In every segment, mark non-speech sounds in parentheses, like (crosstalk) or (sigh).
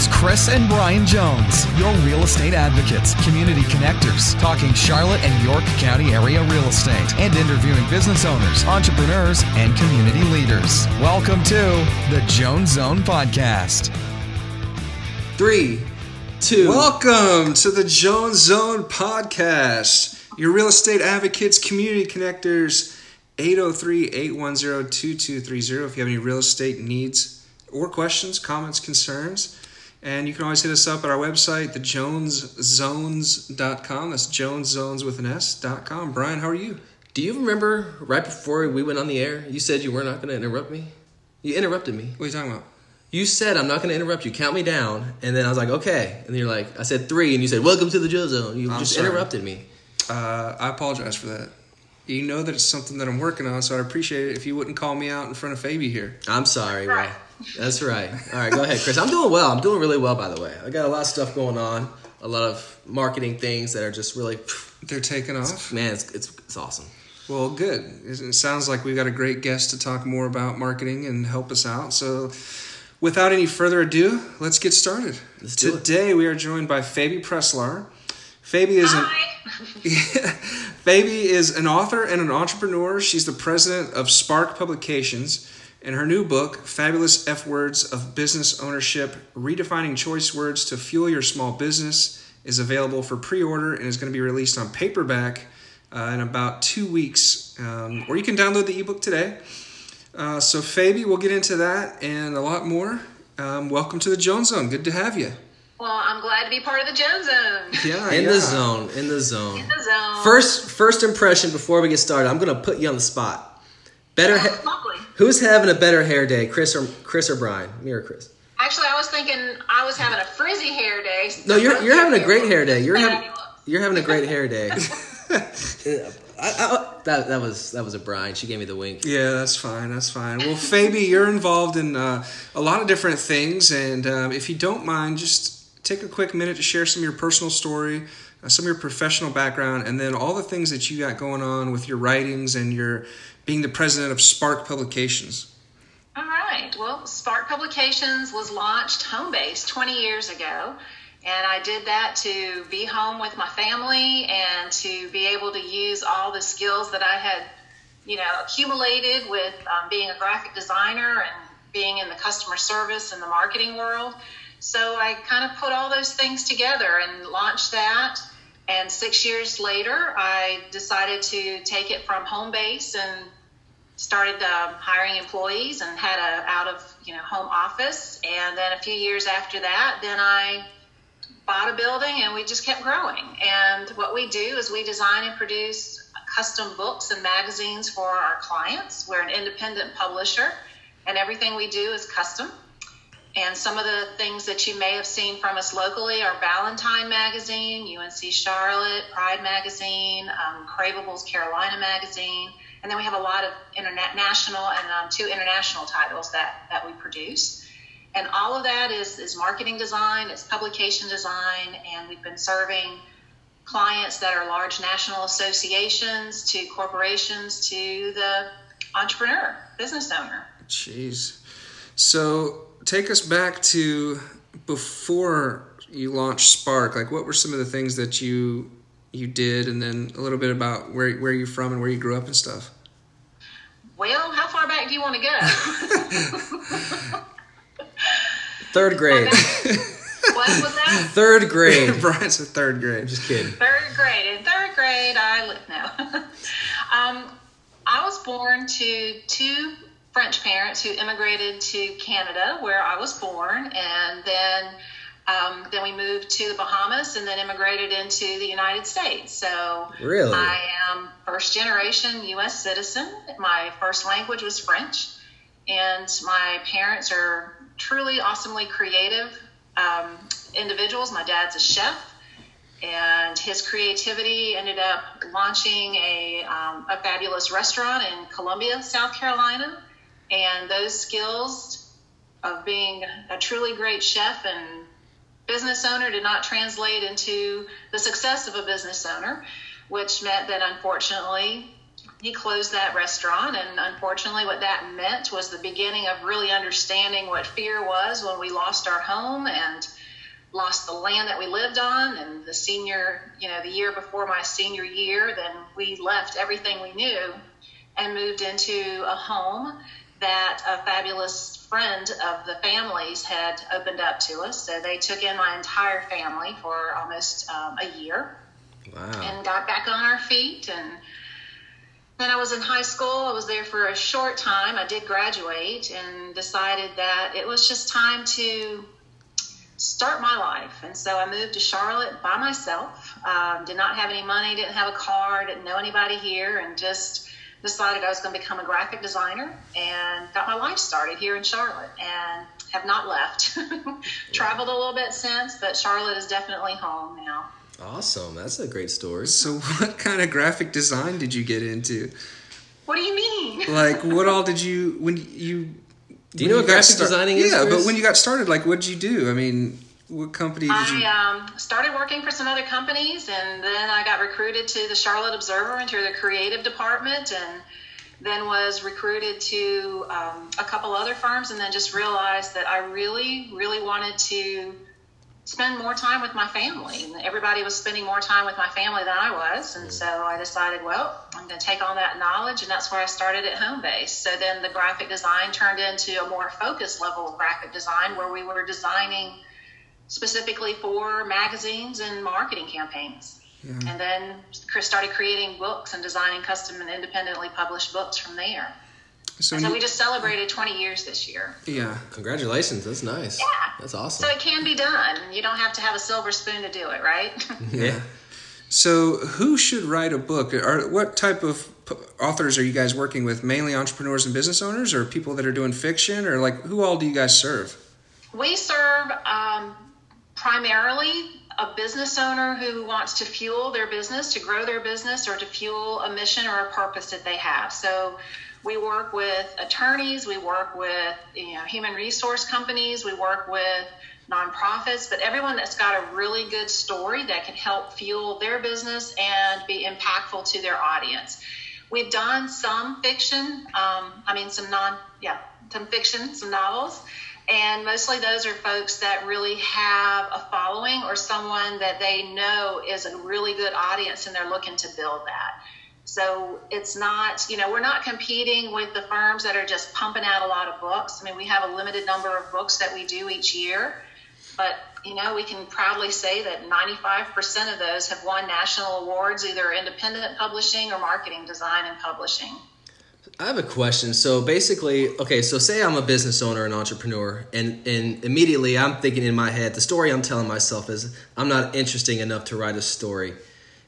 It's Chris and Brian Jones, your real estate advocates, community connectors, talking Charlotte and York County area real estate, and interviewing business owners, entrepreneurs, and community leaders. Welcome to the Jones Zone Podcast. Three, two. Welcome to the Jones Zone Podcast, your real estate advocates, community connectors, 803 810 2230. If you have any real estate needs or questions, comments, concerns, and you can always hit us up at our website, thejoneszones.com. That's Jones Zones with an S.com. Brian, how are you? Do you remember right before we went on the air, you said you were not going to interrupt me? You interrupted me. What are you talking about? You said I'm not going to interrupt you. Count me down, and then I was like, okay. And then you're like, I said three, and you said, welcome to the Joe Zone. You I'm just sorry. interrupted me. Uh, I apologize for that. You know that it's something that I'm working on, so I'd appreciate it if you wouldn't call me out in front of Fabi here. I'm sorry. Well, that's right. All right, go ahead, Chris. I'm doing well. I'm doing really well, by the way. I got a lot of stuff going on, a lot of marketing things that are just really, (laughs) They're taking off. man, it's it's, it's awesome. Well, good. It sounds like we've got a great guest to talk more about marketing and help us out. So, without any further ado, let's get started. Let's do it. Today, we are joined by Fabi Preslar. Fabi is an (laughs) Fabi is an author and an entrepreneur. She's the president of Spark Publications, and her new book, Fabulous F Words of Business Ownership: Redefining Choice Words to Fuel Your Small Business, is available for pre-order and is going to be released on paperback uh, in about two weeks. Um, or you can download the ebook today. Uh, so, Fabi, we'll get into that and a lot more. Um, welcome to the Jones Zone. Good to have you. Well, I'm glad to be part of the Jones Zone. (laughs) Yeah, In yeah. the zone. In the zone. In the zone. First, first impression before we get started. I'm gonna put you on the spot. Better. Oh, Ha- lovely. Who's having a better hair day, Chris or Chris or Brian? Me or Chris? Actually, I was thinking I was having a frizzy hair day. No, you're you're having a great hair day. You're having you're having a great hair day. (laughs) (laughs) I, I, that that was that was a Brian. She gave me the wink. Yeah, that's fine. That's fine. Well, Fabi, you're involved in uh, a lot of different things, and um, if you don't mind, just take a quick minute to share some of your personal story, uh, some of your professional background, and then all the things that you got going on with your writings and your being the president of Spark Publications. All right. Well, Spark Publications was launched home base 20 years ago. And I did that to be home with my family and to be able to use all the skills that I had, you know, accumulated with um, being a graphic designer and being in the customer service and the marketing world. So I kind of put all those things together and launched that. And six years later, I decided to take it from home base and started um, hiring employees and had a out of you know home office. And then a few years after that then i bought a building and we just kept growing. And what we do is we design and produce custom books and magazines for our clients. We're an independent publisher and everything we do is custom. And some of the things that you may have seen from us locally are Ballantyne Magazine, UNC Charlotte, Pride Magazine, um, Craveables Carolina Magazine, and then we have a lot of international and um, two international titles that, that we produce. And all of that is, is marketing design, it's publication design, and we've been serving clients that are large national associations to corporations to the entrepreneur, business owner. Jeez. So take us back to before you launched Spark. Like, what were some of the things that you you did, and then a little bit about where where you're from and where you grew up and stuff. Well, how far back do you want to go? (laughs) Third grade. what was that? (laughs) Third grade. (laughs) Brian's in third grade. Just kidding. Third grade. In third grade, I li- no. um, I was born to two French parents who immigrated to Canada, where I was born, and then um, then we moved to the Bahamas, and then immigrated into the United States. So Really? I am first generation U.S. citizen. My first language was French, and my parents are truly awesomely creative um, individuals. My dad's a chef, and his creativity ended up launching a, um, a fabulous restaurant in Columbia, South Carolina. And those skills of being a truly great chef and business owner did not translate into the success of a business owner, which meant that unfortunately he closed that restaurant, and unfortunately, what that meant was the beginning of really understanding what fear was when we lost our home and lost the land that we lived on. And the senior, you know, the year before my senior year, then we left everything we knew and moved into a home that a fabulous friend of the family's had opened up to us. So they took in my entire family for almost um, a year Wow. and got back on our feet. And then I was in high school. I was there for a short time. I did graduate and decided that it was just time to start my life. And so I moved to Charlotte by myself. Um, did not have any money, didn't have a car, didn't know anybody here, and just decided I was going to become a graphic designer and got my life started here in Charlotte and have not left. (laughs) Traveled a little bit since, but Charlotte is definitely home now. Awesome. That's a great story. So, what kind of graphic design did you get into? What do you mean? (laughs) Like, what all did you when you? Do you when know what got graphic designing is, Yeah, Chris? but when you got started, like, what did you do? I mean, what company did you? I um, started working for some other companies, and then I got recruited to the Charlotte Observer into the creative department, and then was recruited to um, a couple other firms, and then just realized that I really, really wanted to spend more time with my family. Everybody was spending more time with my family than I was, and so I decided, well, I'm going to take on that knowledge, and that's where I started at home base. So then the graphic design turned into a more focused level of graphic design, where we were designing specifically for magazines and marketing campaigns. And then Chris started creating books and designing custom and independently published books from there. so, So you- we just celebrated 20 years this year. yeah. Congratulations. That's nice. Yeah. That's awesome. So it can be done. You don't have to have a silver spoon to do it, right? Yeah. (laughs) So, who should write a book? Or what type of authors are you guys working with? Mainly entrepreneurs and business owners, or people that are doing fiction, or like who all do you guys serve? we serve um, primarily a business owner who wants to fuel their business, to grow their business, or to fuel a mission or a purpose that they have. So we work with attorneys, we work with you know human resource companies, we work with nonprofits, but everyone that's got a really good story that can help fuel their business and be impactful to their audience. We've done some fiction, um, I mean, some non, yeah, some fiction, some novels, and mostly those are folks that really have a following or someone that they know is a really good audience and they're looking to build that. So it's not, you know, we're not competing with the firms that are just pumping out a lot of books. I mean, we have a limited number of books that we do each year, but you know, we can proudly say that 95% of those have won national awards, either independent publishing or marketing design and publishing. I have a question. So basically, okay, so say I'm a business owner and entrepreneur, and, and immediately I'm thinking in my head, the story I'm telling myself is I'm not interesting enough to write a story.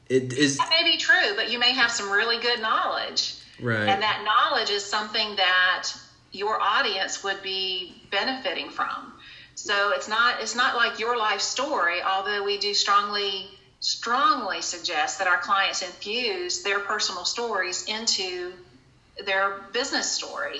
It is That may be true, but you may have some really good knowledge. right. And that knowledge is something that your audience would be benefiting from. So it's not it's not like your life story, although we do strongly strongly suggest that our clients infuse their personal stories into their business story.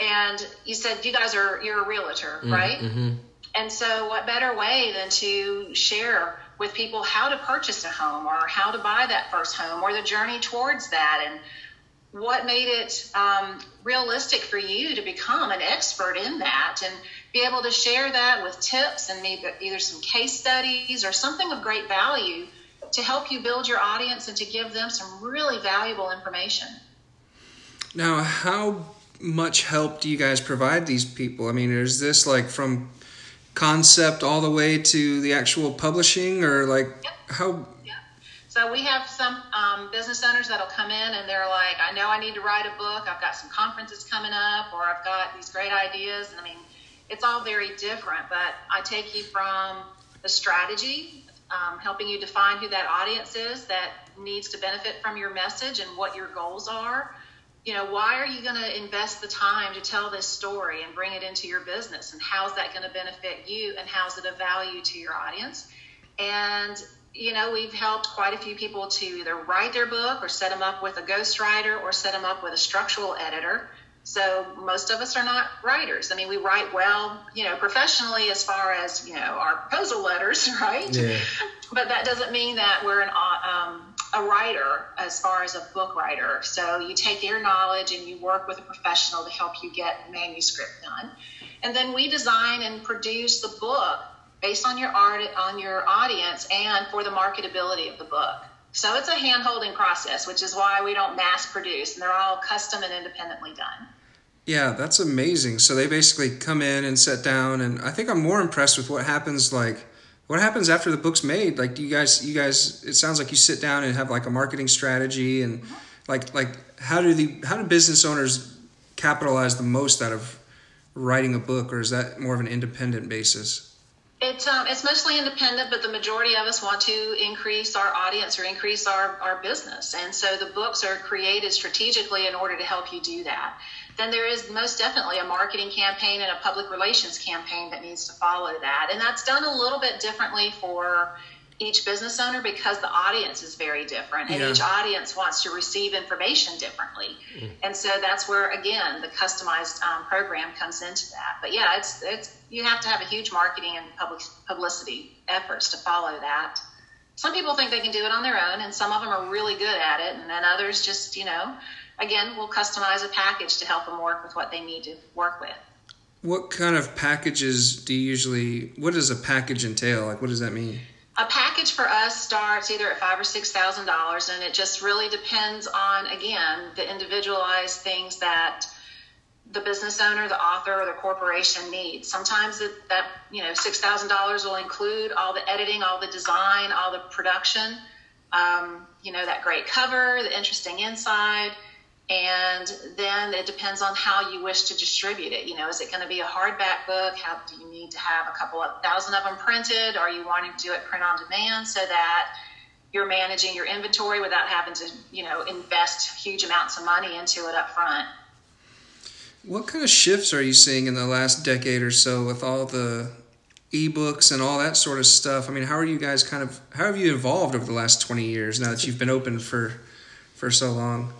And you said you guys are you're a realtor, right? mm-hmm. And so, what better way than to share with people how to purchase a home or how to buy that first home or the journey towards that and what made it um, realistic for you to become an expert in that and be able to share that with tips and maybe either some case studies or something of great value to help you build your audience and to give them some really valuable information. Now, how much help do you guys provide these people? I mean, is this like from concept all the way to the actual publishing, or like how? So we have some um, business owners that'll come in and they're like, I know I need to write a book. I've got some conferences coming up, or I've got these great ideas. And I mean, it's all very different, but I take you from the strategy, um, helping you define who that audience is that needs to benefit from your message and what your goals are. You know, why are you going to invest the time to tell this story and bring it into your business? And how's that going to benefit you? And how's it of value to your audience? And you know, we've helped quite a few people to either write their book or set them up with a ghostwriter or set them up with a structural editor. So most of us are not writers. I mean, we write well, you know, professionally as far as, you know, our proposal letters, (laughs) right? Yeah. But that doesn't mean that we're an, um, a writer as far as a book writer. So you take your knowledge and you work with a professional to help you get the manuscript done. And then we design and produce the book based on your art on your audience and for the marketability of the book. So it's a hand holding process, which is why we don't mass produce and they're all custom and independently done. Yeah, that's amazing. So they basically come in and sit down and I think I'm more impressed with what happens like what happens after the book's made? Like do you guys you guys it sounds like you sit down and have like a marketing strategy and like like how do the how do business owners capitalize the most out of writing a book or is that more of an independent basis? It's um, it's mostly independent, but the majority of us want to increase our audience or increase our, our business. And so the books are created strategically in order to help you do that. Then there is most definitely a marketing campaign and a public relations campaign that needs to follow that. And that's done a little bit differently for each business owner because the audience is very different and yeah. each audience wants to receive information differently mm. and so that's where again the customized um, program comes into that but yeah it's it's you have to have a huge marketing and public publicity efforts to follow that some people think they can do it on their own and some of them are really good at it and then others just you know again we'll customize a package to help them work with what they need to work with what kind of packages do you usually what does a package entail like what does that mean a package for us starts either at five or six thousand dollars, and it just really depends on again the individualized things that the business owner, the author, or the corporation needs. Sometimes it, that you know six thousand dollars will include all the editing, all the design, all the production. Um, you know that great cover, the interesting inside and then it depends on how you wish to distribute it. You know, is it going to be a hardback book? How do you need to have a couple of thousand of them printed? Are you wanting to do it print on demand so that you're managing your inventory without having to, you know, invest huge amounts of money into it up front? What kind of shifts are you seeing in the last decade or so with all the ebooks and all that sort of stuff? I mean, how are you guys kind of how have you evolved over the last 20 years now that you've been open for for so long?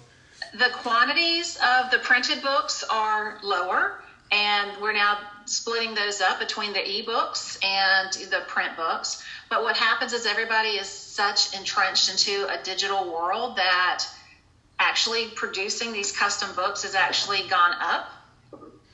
The quantities of the printed books are lower, and we're now splitting those up between the ebooks and the print books. But what happens is everybody is such entrenched into a digital world that actually producing these custom books has actually gone up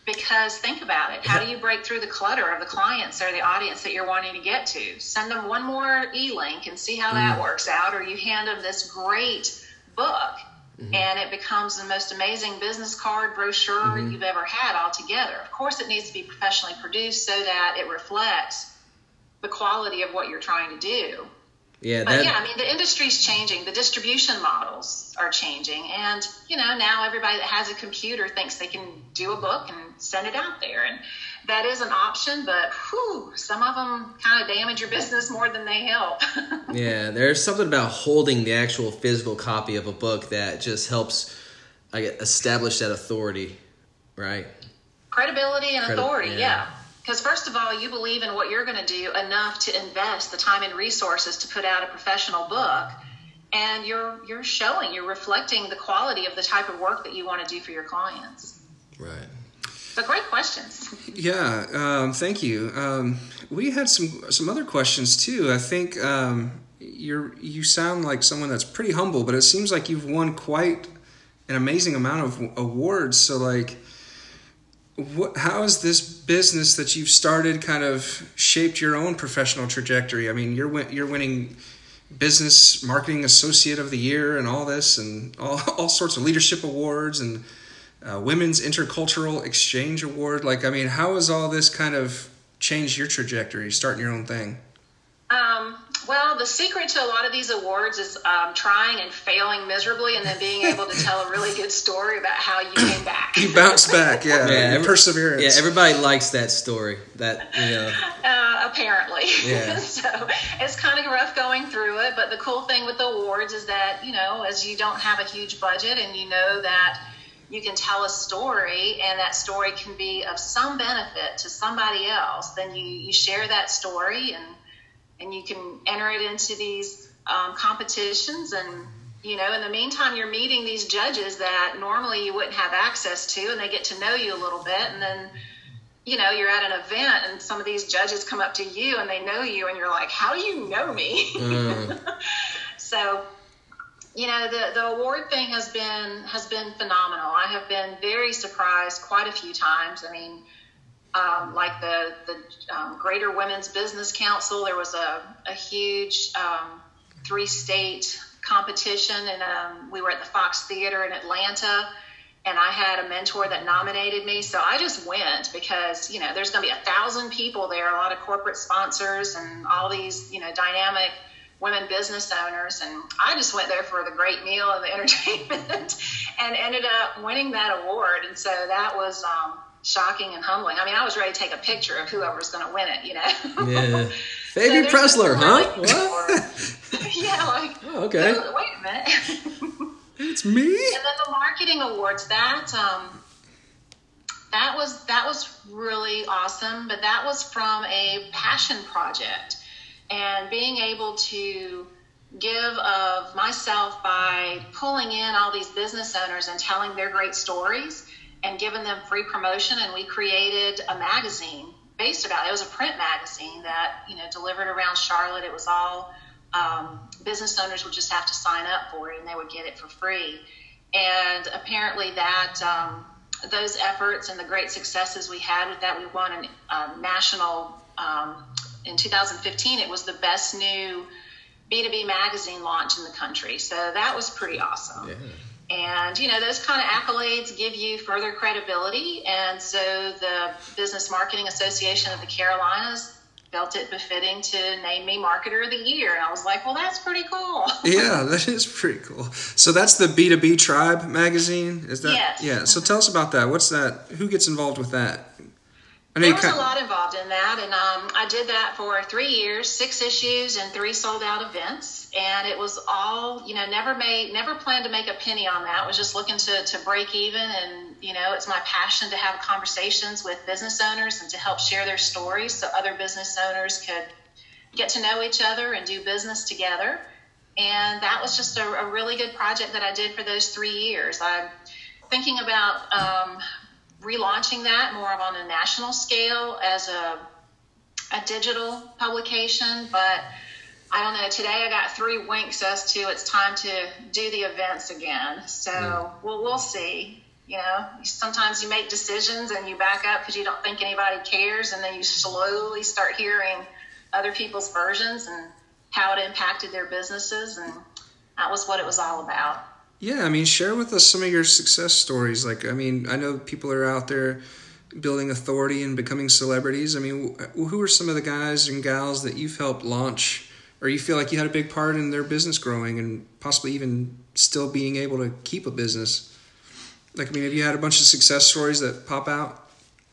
because think about it how do you break through the clutter of the clients or the audience that you're wanting to get to send them one more e-link and see how that mm. works out or you hand them this great book Mm-hmm. And it becomes the most amazing business card brochure mm-hmm. you've ever had altogether. Of course, it needs to be professionally produced so that it reflects the quality of what you're trying to do. Yeah, but yeah, I mean the industry's changing. The distribution models are changing, and you know now everybody that has a computer thinks they can do a book and send it out there, and that is an option, but whew, some of them kind of damage your business more than they help. (laughs) yeah, there's something about holding the actual physical copy of a book that just helps I get, establish that authority, right? Credibility and Credi- authority, yeah. Because yeah. first of all, you believe in what you're going to do enough to invest the time and resources to put out a professional book, and you're you're showing, you're reflecting the quality of the type of work that you want to do for your clients. Right. Great questions. Yeah, um, thank you. Um, we had some some other questions too. I think um, you're you sound like someone that's pretty humble, but it seems like you've won quite an amazing amount of awards. So like. What, how has this business that you've started kind of shaped your own professional trajectory? I mean, you're you're winning business marketing associate of the year and all this and all, (laughs) all sorts of leadership awards and uh, Women's Intercultural Exchange Award. Like, I mean, how has all this kind of changed your trajectory, starting your own thing? Um, well, the secret to a lot of these awards is um, trying and failing miserably, and then being able to tell a really good story about how you came back. you bounced back, yeah. yeah every, perseverance. Yeah, everybody likes that story. That you know. (laughs) Uh, apparently. Yeah. (laughs) so it's kind of rough going through it, but the cool thing with the awards is that you know, as you don't have a huge budget, and you know that you can tell a story and that story can be of some benefit to somebody else, then you, you share that story and and you can enter it into these um, competitions and you know in the meantime you're meeting these judges that normally you wouldn't have access to and they get to know you a little bit and then you know you're at an event and some of these judges come up to you and they know you and you're like how do you know me mm. (laughs) so you know the, the award thing has been has been phenomenal. I have been very surprised quite a few times. I mean, um, like the the um, Greater Women's Business Council, there was a, a huge um, three state competition, and um, we were at the Fox Theater in Atlanta. And I had a mentor that nominated me, so I just went because you know there's going to be a thousand people there, a lot of corporate sponsors, and all these you know dynamic women business owners. And I just went there for the great meal and the (laughs) entertainment and ended up winning that award. And so that was um, shocking and humbling. I mean, I was ready to take a picture of whoever was going to win it, you know? Yeah. (laughs) Baby so Preslar, huh? (laughs) What? yeah, like, oh, okay. wait a minute. it's me. And then the marketing awards, that, um, that was that was really awesome but that was from a passion project and being able to give of myself by pulling in all these business owners and telling their great stories and giving them free promotion. And we created a magazine based about it. it was a print magazine that you know delivered around charlotte. It was all um, business owners would just have to sign up for it and they would get it for free. And apparently that um, those efforts and the great successes we had with that we won a national um, in 2015, it was the best new B2B magazine launch in the country. So that was pretty awesome. Yeah. And, you know, those kind of accolades give you further credibility. And so the Business Marketing Association of the Carolinas felt it befitting to name me Marketer of the Year. And I was like, well, that's pretty cool. (laughs) yeah, that is pretty cool. So that's the B2B Tribe magazine? Is that? Yes. Yeah. So mm-hmm. tell us about that. What's that? Who gets involved with that? There was a lot involved in that, and um, I did that for three years, six issues, and three sold out events. And it was all, you know, never made, never planned to make a penny on that. Was just looking to to break even, and you know, it's my passion to have conversations with business owners and to help share their stories so other business owners could get to know each other and do business together. And that was just a, a really good project that I did for those three years. I'm thinking about um, relaunching that more of on a national scale as a, a digital publication. But I don't know. Today I got three winks as to it's time to do the events again. So yeah. we'll we'll see. You know, sometimes you make decisions and you back up because you don't think anybody cares, and then you slowly start hearing other people's versions and how it impacted their businesses, and that was what it was all about. Yeah, I mean, share with us some of your success stories. Like, I mean, I know people are out there building authority and becoming celebrities. I mean, who are some of the guys and gals that you've helped launch, or you feel like you had a big part in their business growing and possibly even still being able to keep a business? Like, I mean, have you had a bunch of success stories that pop out?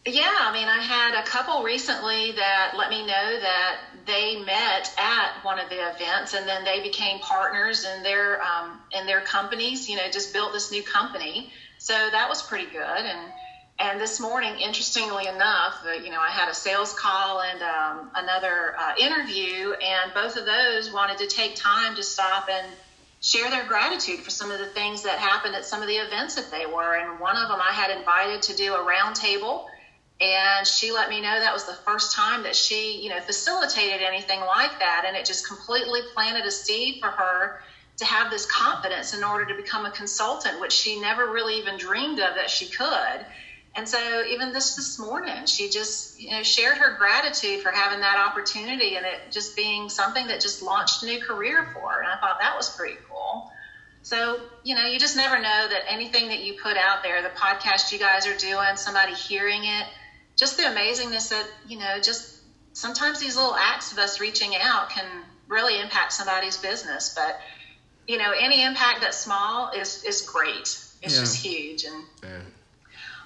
Yeah, I mean, I had a couple recently that let me know that they met at one of the events, and then they became partners in their um, in their companies. You know, just built this new company, so that was pretty good. And and this morning, interestingly enough, uh, you know, I had a sales call and um, another uh, interview, and both of those wanted to take time to stop and share their gratitude for some of the things that happened at some of the events that they were. And one of them I had invited to do a roundtable and she let me know that was the first time that she you know facilitated anything like that. And it just completely planted a seed for her to have this confidence in order to become a consultant which she never really even dreamed of that she could. And so even this this morning she just you know shared her gratitude for having that opportunity and it just being something that just launched a new career for her. And i thought that was pretty cool. So, you know, you just never know that anything that you put out there, the podcast you guys are doing, somebody hearing it, just the amazingness that you know just sometimes these little acts of us reaching out can really impact somebody's business but you know any impact that's small is is great it's yeah. just huge and yeah.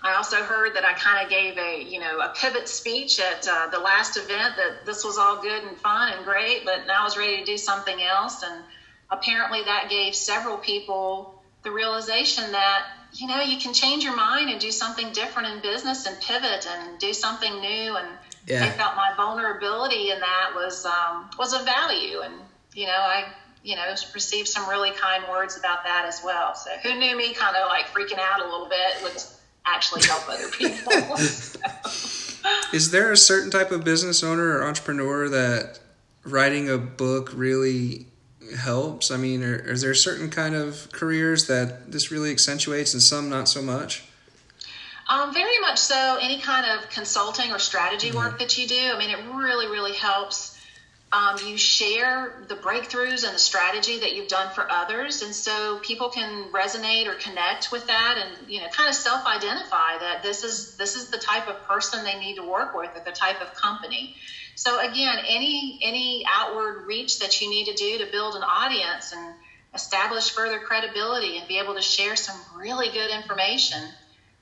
I also heard that I kind of gave a, you know, a pivot speech at uh, the last event that this was all good and fun and great, but now I was ready to do something else. And apparently that gave several people the realization that you know, you can change your mind and do something different in business and pivot and do something new. And yeah. I felt my vulnerability in that was um, was of value. And you know, I you know received some really kind words about that as well. So who knew me kind of like freaking out a little bit would actually help other people. (laughs) (laughs) Is there a certain type of business owner or entrepreneur that writing a book really helps? I mean, are, is there certain kind of careers that this really accentuates and some not so much? Um, very much so. Any kind of consulting or strategy work mm-hmm. that you do, I mean, it really, really helps. Um, you share the breakthroughs and the strategy that you've done for others, and so people can resonate or connect with that, and you know, kind of self-identify that this is this is the type of person they need to work with, or the type of company. So again, any any outward reach that you need to do to build an audience and establish further credibility and be able to share some really good information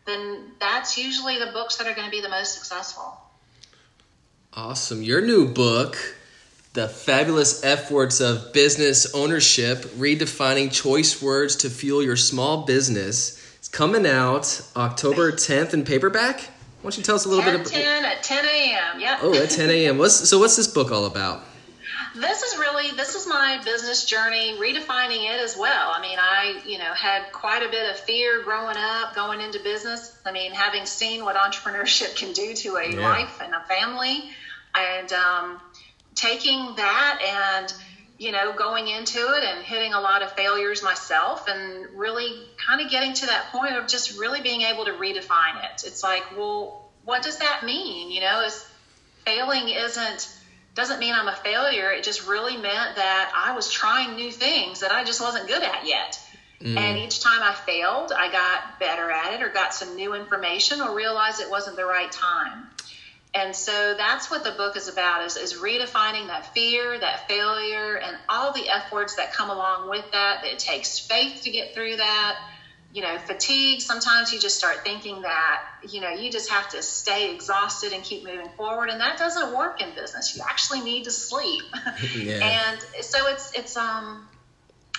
then that's usually the books that are going to be the most successful. Awesome. Your new book, The Fabulous F Words of Business Ownership Redefining Choice Words to Fuel Your Small Business, it's coming out October 10th in paperback. Why don't you tell us a little 10, bit about 10 at 10 a.m. Yep. Oh, at 10 a.m. What's, so, what's this book all about? this is really this is my business journey redefining it as well i mean i you know had quite a bit of fear growing up going into business i mean having seen what entrepreneurship can do to a yeah. life and a family and um, taking that and you know going into it and hitting a lot of failures myself and really kind of getting to that point of just really being able to redefine it it's like well what does that mean you know is failing isn't doesn't mean I'm a failure. It just really meant that I was trying new things that I just wasn't good at yet. Mm. And each time I failed, I got better at it or got some new information or realized it wasn't the right time. And so that's what the book is about is, is redefining that fear, that failure, and all the F words that come along with that. It takes faith to get through that you know, fatigue. Sometimes you just start thinking that, you know, you just have to stay exhausted and keep moving forward. And that doesn't work in business. You actually need to sleep. (laughs) Yeah. and so it's, it's, um,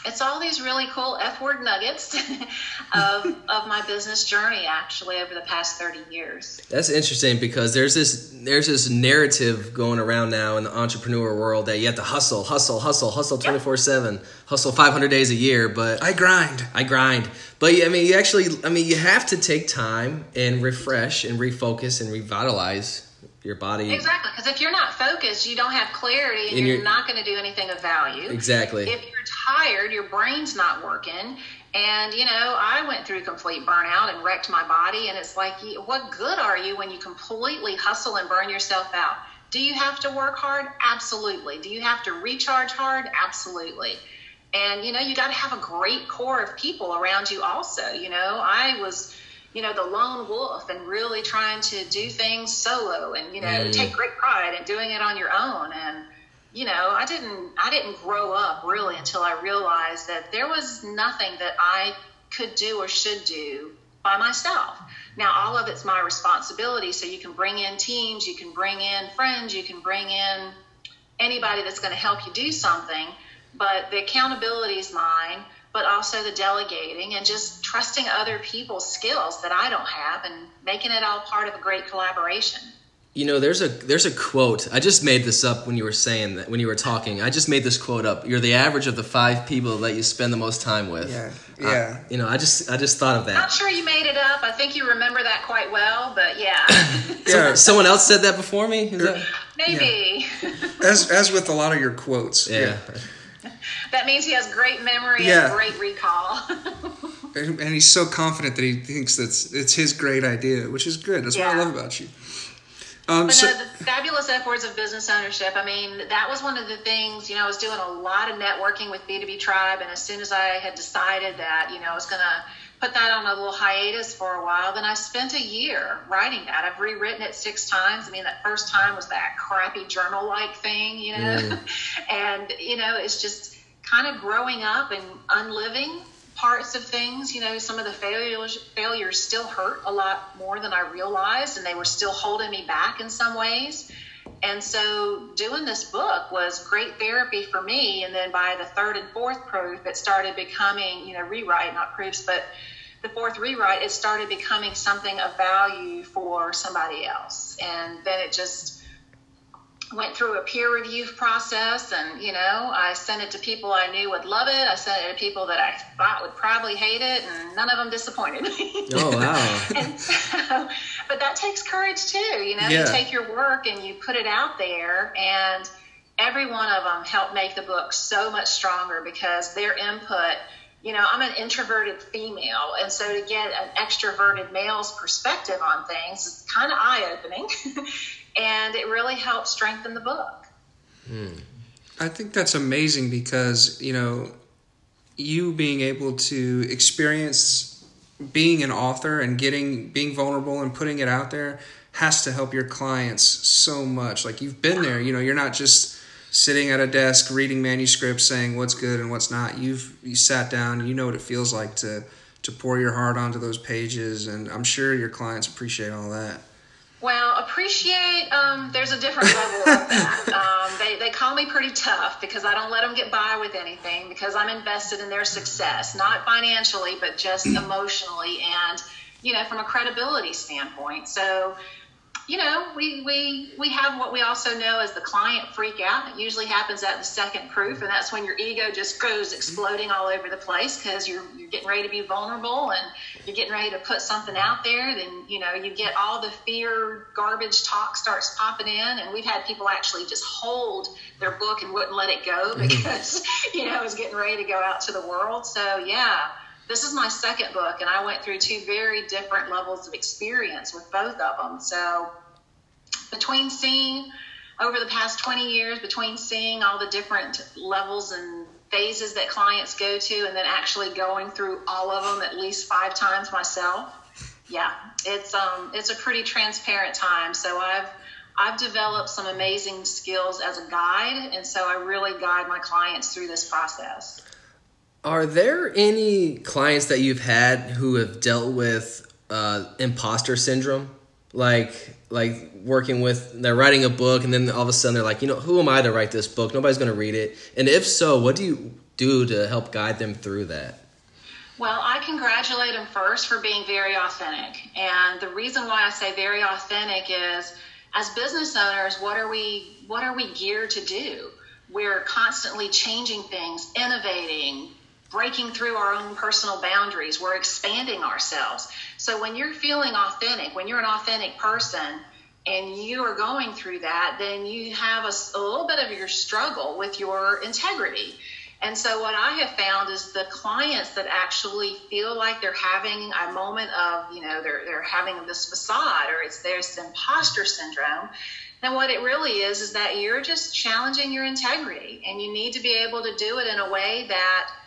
it's all these really cool F word nuggets (laughs) of, of my business journey actually over the past 30 years. That's interesting because there's this there's this narrative going around now in the entrepreneur world that you have to hustle, hustle, hustle, hustle 24/7, hustle 500 days a year, but I grind. I grind. But I mean, you actually I mean, you have to take time and refresh and refocus and revitalize your body. Exactly, because if you're not focused, you don't have clarity, and, and you're, you're, not going to do anything of value. Exactly. If you're tired, your brain's not working. And, you know, I went through complete burnout and wrecked my body. And it's like, what good are you when you completely hustle and burn yourself out? Do you have to work hard? Absolutely. Do you have to recharge hard? Absolutely. And, you know, you got to have a great core of people around you also. You know, I was you know, the lone wolf and really trying to do things solo and, you know, mm. take great pride in doing it on your own. And, you know, I didn't, I didn't grow up really until I realized that there was nothing that I could do or should do by myself. Now, all of it's my responsibility. So you can bring in teams, you can bring in friends, you can bring in anybody that's going to help you do something, but the accountability is mine but also the delegating and just trusting other people's skills that I don't have and making it all part of a great collaboration. You know, there's a there's a quote. I just made this up when you were saying that when you were talking. I just made this quote up. You're the average of the five people that you spend the most time with. Yeah, yeah. you know, I just I just thought of that. I'm sure you made it up. I think you remember that quite well. But yeah. (laughs) yeah. Someone else said that before me. That... Maybe. Yeah. As as with a lot of your quotes. yeah. yeah that means he has great memory yeah. and great recall. (laughs) and, and, he's so confident that he thinks that's it's his great idea, which is good. That's yeah. what I love about you. Um, but so, no, the fabulous F words of business ownership. I mean, that was one of the things. You know, I was doing a lot of networking with B2B Tribe, and as soon as I had decided that, you know, I was going to put that on a little hiatus for a while. Then I spent a year writing that. I've rewritten it six times. I mean, that first time was that crappy journal like thing, you know, mm. (laughs) and you know, it's just kind of growing up and unliving parts of things. You know, some of the failures failures still hurt a lot more than I realized, and they were still holding me back in some ways. And so, doing this book was great therapy for me. And then by the third and fourth proof, it started becoming, you know, rewrite, not proofs, but the fourth rewrite, it started becoming something of value for somebody else. And then it just went through a peer review process and you know i sent it to people i knew would love it. I sent it to people that i thought would probably hate it and none of them disappointed me. Oh wow. (laughs) So, but that takes courage too. You know yeah. you take your work and you put it out there and every one of them helped make the book so much stronger because their input you know, I'm an introverted female, and so to get an extroverted male's perspective on things is kind of eye opening, (laughs) and it really helps strengthen the book. Hmm. I think that's amazing because, you know, you being able to experience being an author and getting being vulnerable and putting it out there has to help your clients so much. Like you've been there, you know, you're not just sitting at a desk reading manuscripts saying what's good and what's not. You've you sat down, you know what it feels like to to pour your heart onto those pages and I'm sure your clients appreciate all that. Well, appreciate, um, there's a different level of that. (laughs) Um, they, they call me pretty tough because I don't let them get by with anything because I'm invested in their success, not financially, but just (clears throat) emotionally and, you know, from a credibility standpoint. So, you know, we, we, we have what we also know as the client freak out. It usually happens at the second proof, and that's when your ego just goes exploding all over the place because you're, you're getting ready to be vulnerable and you're getting ready to put something out there. Then, you know, you get all the fear garbage talk starts popping in, and we've had people actually just hold their book and wouldn't let it go mm-hmm. because, (laughs) you know, it was getting ready to go out to the world. So, yeah this is my second book, and I went through two very different levels of experience with both of them. So, between seeing over the past 20 years, between seeing all the different levels and phases that clients go to, and then actually going through all of them at least five times myself, yeah, it's um, it's a pretty transparent time. So I've I've developed some amazing skills as a guide, and so I really guide my clients through this process. Are there any clients that you've had who have dealt with uh, imposter syndrome? Like, like working with, they're writing a book, and then all of a sudden they're like, you know, who am I to write this book? Nobody's going to read it. And if so, what do you do to help guide them through that? Well, I congratulate them first for being very authentic. And the reason why I say very authentic is as business owners, what are we what are we geared to do? We're constantly changing things, innovating, breaking through our own personal boundaries. We're expanding ourselves. So when you're feeling authentic, when you're an authentic person and you are going through that, then you have a, a little bit of your struggle with your integrity. And so what I have found is the clients that actually feel like they're having a moment of, you know, they're, they're having this facade or it's there's imposter syndrome. And what it really is is that you're just challenging your integrity and you need to be able to do it in a way that –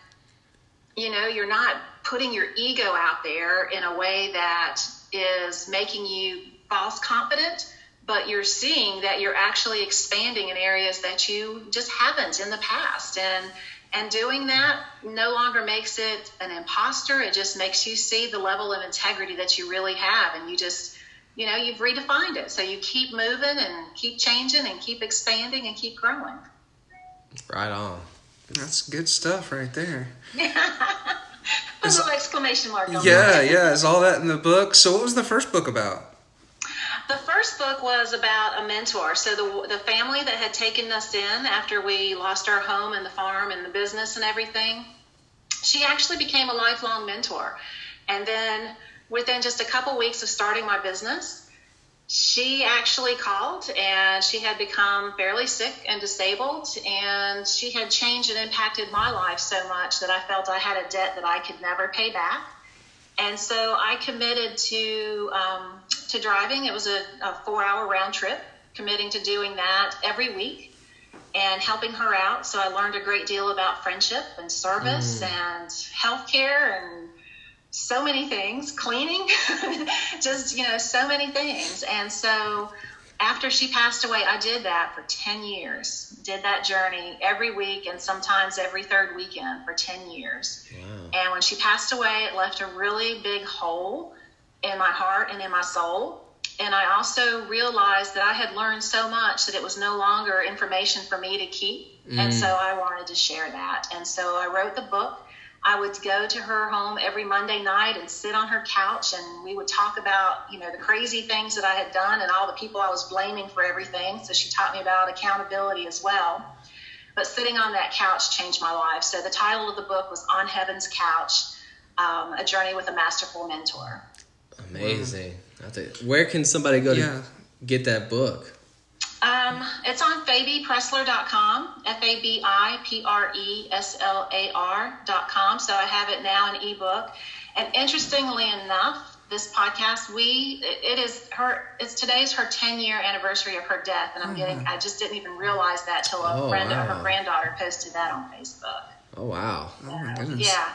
you know, you're not putting your ego out there in a way that is making you false confident, but you're seeing that you're actually expanding in areas that you just haven't in the past. And and doing that no longer makes it an imposter. It just makes you see the level of integrity that you really have. And you just, you know, you've redefined it. So you keep moving and keep changing and keep expanding and keep growing. Right on. That's good stuff right there. (laughs) A little exclamation mark on Yeah, yeah. Is all that in the book? So, what was the first book about? The first book was about a mentor. So the the family that had taken us in after we lost our home and the farm and the business and everything, she actually became a lifelong mentor. And then within just a couple weeks of starting my business, she actually called and she had become fairly sick and disabled and she had changed and impacted my life so much that I felt I had a debt that I could never pay back. And so I committed to um, to driving. It was a, a four hour round trip, committing to doing that every week and helping her out. So I learned a great deal about friendship and service mm. and healthcare and so many things, cleaning, (laughs) just, you know, so many things. And so after she passed away, I did that for 10 years. Did that journey every week and sometimes every third weekend for 10 years. Wow. And when she passed away, it left a really big hole in my heart and in my soul. And I also realized that I had learned so much that it was no longer information for me to keep. Mm. And so I wanted to share that. And so I wrote the book I would go to her home every Monday night and sit on her couch and we would talk about, you know, the crazy things that I had done and all the people I was blaming for everything. So she taught me about accountability as well. But sitting on that couch changed my life. So the title of the book was On Heaven's Couch um, A Journey with a Masterful Mentor. Amazing. Where can somebody go yeah. to get that book? Um, it's on fabipreslar.com, F A B I P R E S L A R.com. So I have it now in ebook. And interestingly enough, this podcast, we it is her. It's today's her 10 year anniversary of her death, and I'm getting. I just didn't even realize that till a Oh, friend, wow. her granddaughter, posted that on Facebook. Oh wow. Oh. Yeah.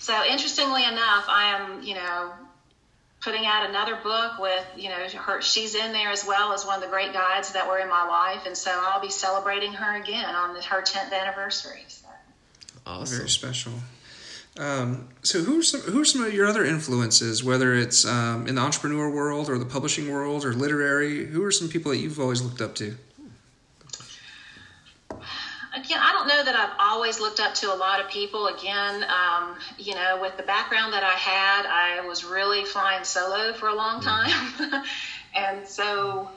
So interestingly enough, I am, you know, putting out another book with, you know, her. She's in there as well as one of the great guides that were in my life, and so I'll be celebrating her again on the, her 10th anniversary. So. Awesome. Very special. Um, so who are some who are some of your other influences, whether it's um, in the entrepreneur world or the publishing world or literary? Who are some people that you've always looked up to? Again, I don't know that I've always looked up to a lot of people. Again, um, you know, with the background that I had, I was really flying solo for a long time. (laughs) and so,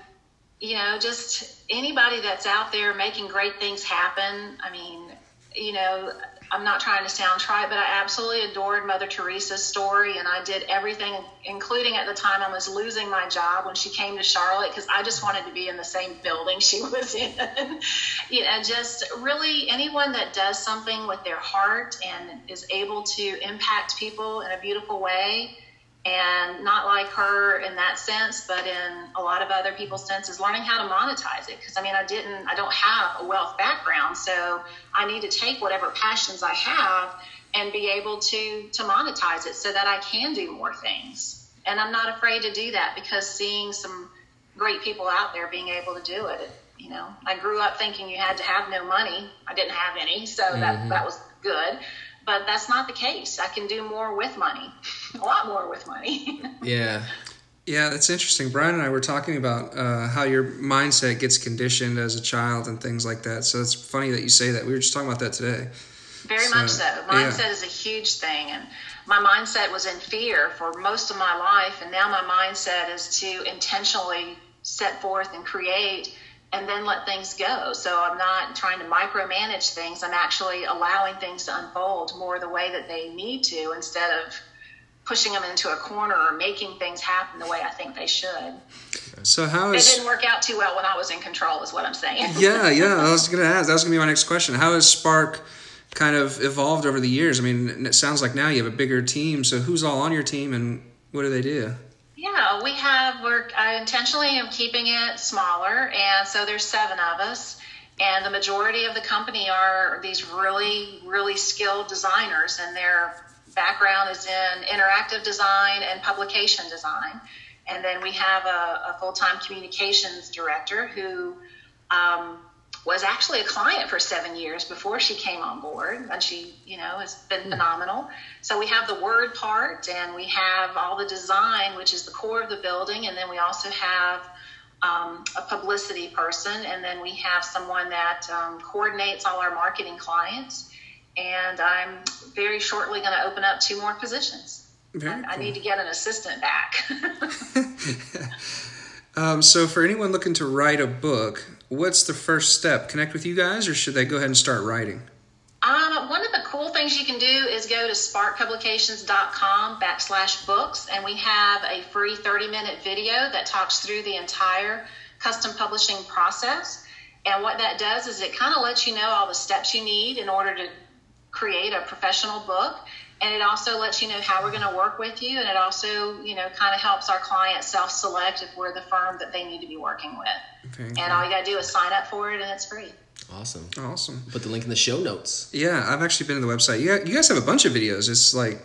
you know, just anybody that's out there making great things happen. I mean, you know, I'm not trying to sound trite, but I absolutely adored Mother Teresa's story, and I did everything, including at the time I was losing my job when she came to Charlotte, because I just wanted to be in the same building she (laughs) was in. you know, just really anyone that does something with their heart and is able to impact people in a beautiful way and not like her in that sense, but in a lot of other people's senses, learning how to monetize it. Because I mean, I didn't, I don't have a wealth background, so I need to take whatever passions I have and be able to to monetize it so that I can do more things. And I'm not afraid to do that because seeing some great people out there being able to do it. You know, I grew up thinking you had to have no money. I didn't have any, so that mm-hmm. that was good. But that's not the case. I can do more with money, a lot more with money. (laughs) Yeah. Yeah, that's interesting. Brian and I were talking about uh, how your mindset gets conditioned as a child and things like that. So it's funny that you say that. We were just talking about that today. Very So, much so. yeah. Mindset is a huge thing, and my mindset was in fear for most of my life, and now my mindset is to intentionally set forth and create and then let things go. So I'm not trying to micromanage things. I'm actually allowing things to unfold more the way that they need to instead of pushing them into a corner or making things happen the way I think they should. So how it didn't work out too well when I was in control, is what I'm saying. (laughs) yeah, yeah. I was gonna ask. That was gonna be my next question. How has Spark kind of evolved over the years? I mean, it sounds like now you have a bigger team. So who's all on your team, and what do they do? Yeah, we have. We're I intentionally am keeping it smaller, and so there's seven of us, and the majority of the company are these really, really skilled designers, and their background is in interactive design and publication design. And then we have a, a full-time communications director who um, was actually a client for seven years before she came on board, and she, you know, has been phenomenal. So we have the word part, and we have all the design, which is the core of the building, and then we also have um, a publicity person, and then we have someone that um, coordinates all our marketing clients. And I'm very shortly going to open up two more positions. I, I need to get an assistant back. (laughs) (laughs) Um, so for anyone looking to write a book, what's the first step? Connect with you guys, or should they go ahead and start writing? Um, one of the cool things you can do is go to sparkpublications.com backslash books, and we have a free 30 minute video that talks through the entire custom publishing process. And what that does is it kind of lets you know all the steps you need in order to create a professional book. And it also lets you know how we're going to work with you. And it also, you know, kind of helps our clients self select if we're the firm that they need to be working with. Very And all you got to do is sign up for it, and it's free. Awesome. Awesome. Put the link in the show notes. Yeah, I've actually been to the website. You, you guys have a bunch of videos. It's like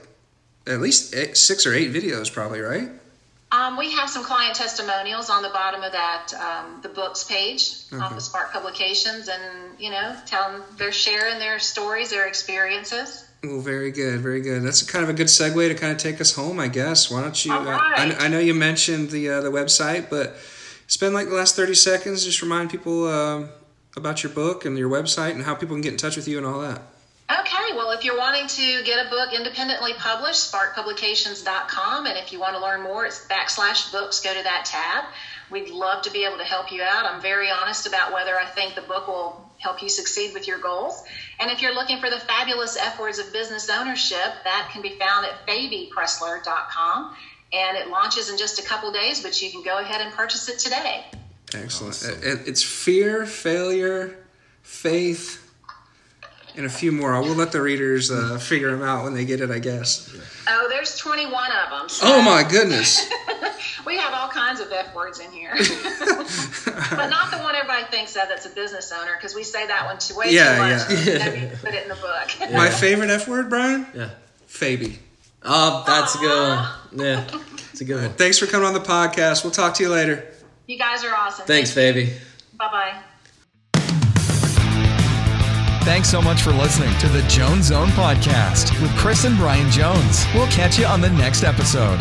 at least eight, six or eight videos, probably, right? Um, we have some client testimonials on the bottom of that, um, the books page off of Spark Publications, and you know, telling they're sharing their stories, their experiences. Well, very good, very good. That's kind of a good segue to kind of take us home, I guess. Why don't you? All uh, I. I know you mentioned the uh, the website, but spend like the last thirty seconds just remind people um about your book and your website and how people can get in touch with you and all that. Okay, well, if you're wanting to get a book independently published, sparkpublications.com, and if you want to learn more, it's backslash books. Go to that tab. We'd love to be able to help you out. I'm very honest about whether I think the book will help you succeed with your goals. And if you're looking for the fabulous F words of business ownership, that can be found at fabipreslar.com. And it launches in just a couple days, but you can go ahead and purchase it today. Excellent. Awesome. It's fear, failure, faith, and a few more. I will let the readers uh, figure them out when they get it, I guess. Oh, there's 21 of them. So Oh my goodness. (laughs) We have all kinds of F words in here. (laughs) but not the one everybody thinks of that's a business owner, because we say that one too, way Yeah, too much. yeah. You know, we (laughs) put it in the book. My favorite F word, Brian? Yeah. Fabi. Oh, that's a good one. Yeah, it's a good one. Thanks for coming on the podcast. We'll talk to you later. You guys are awesome. Thanks, baby. Bye bye. Thanks so much for listening to the Jones Zone podcast with Chris and Brian Jones. We'll catch you on the next episode.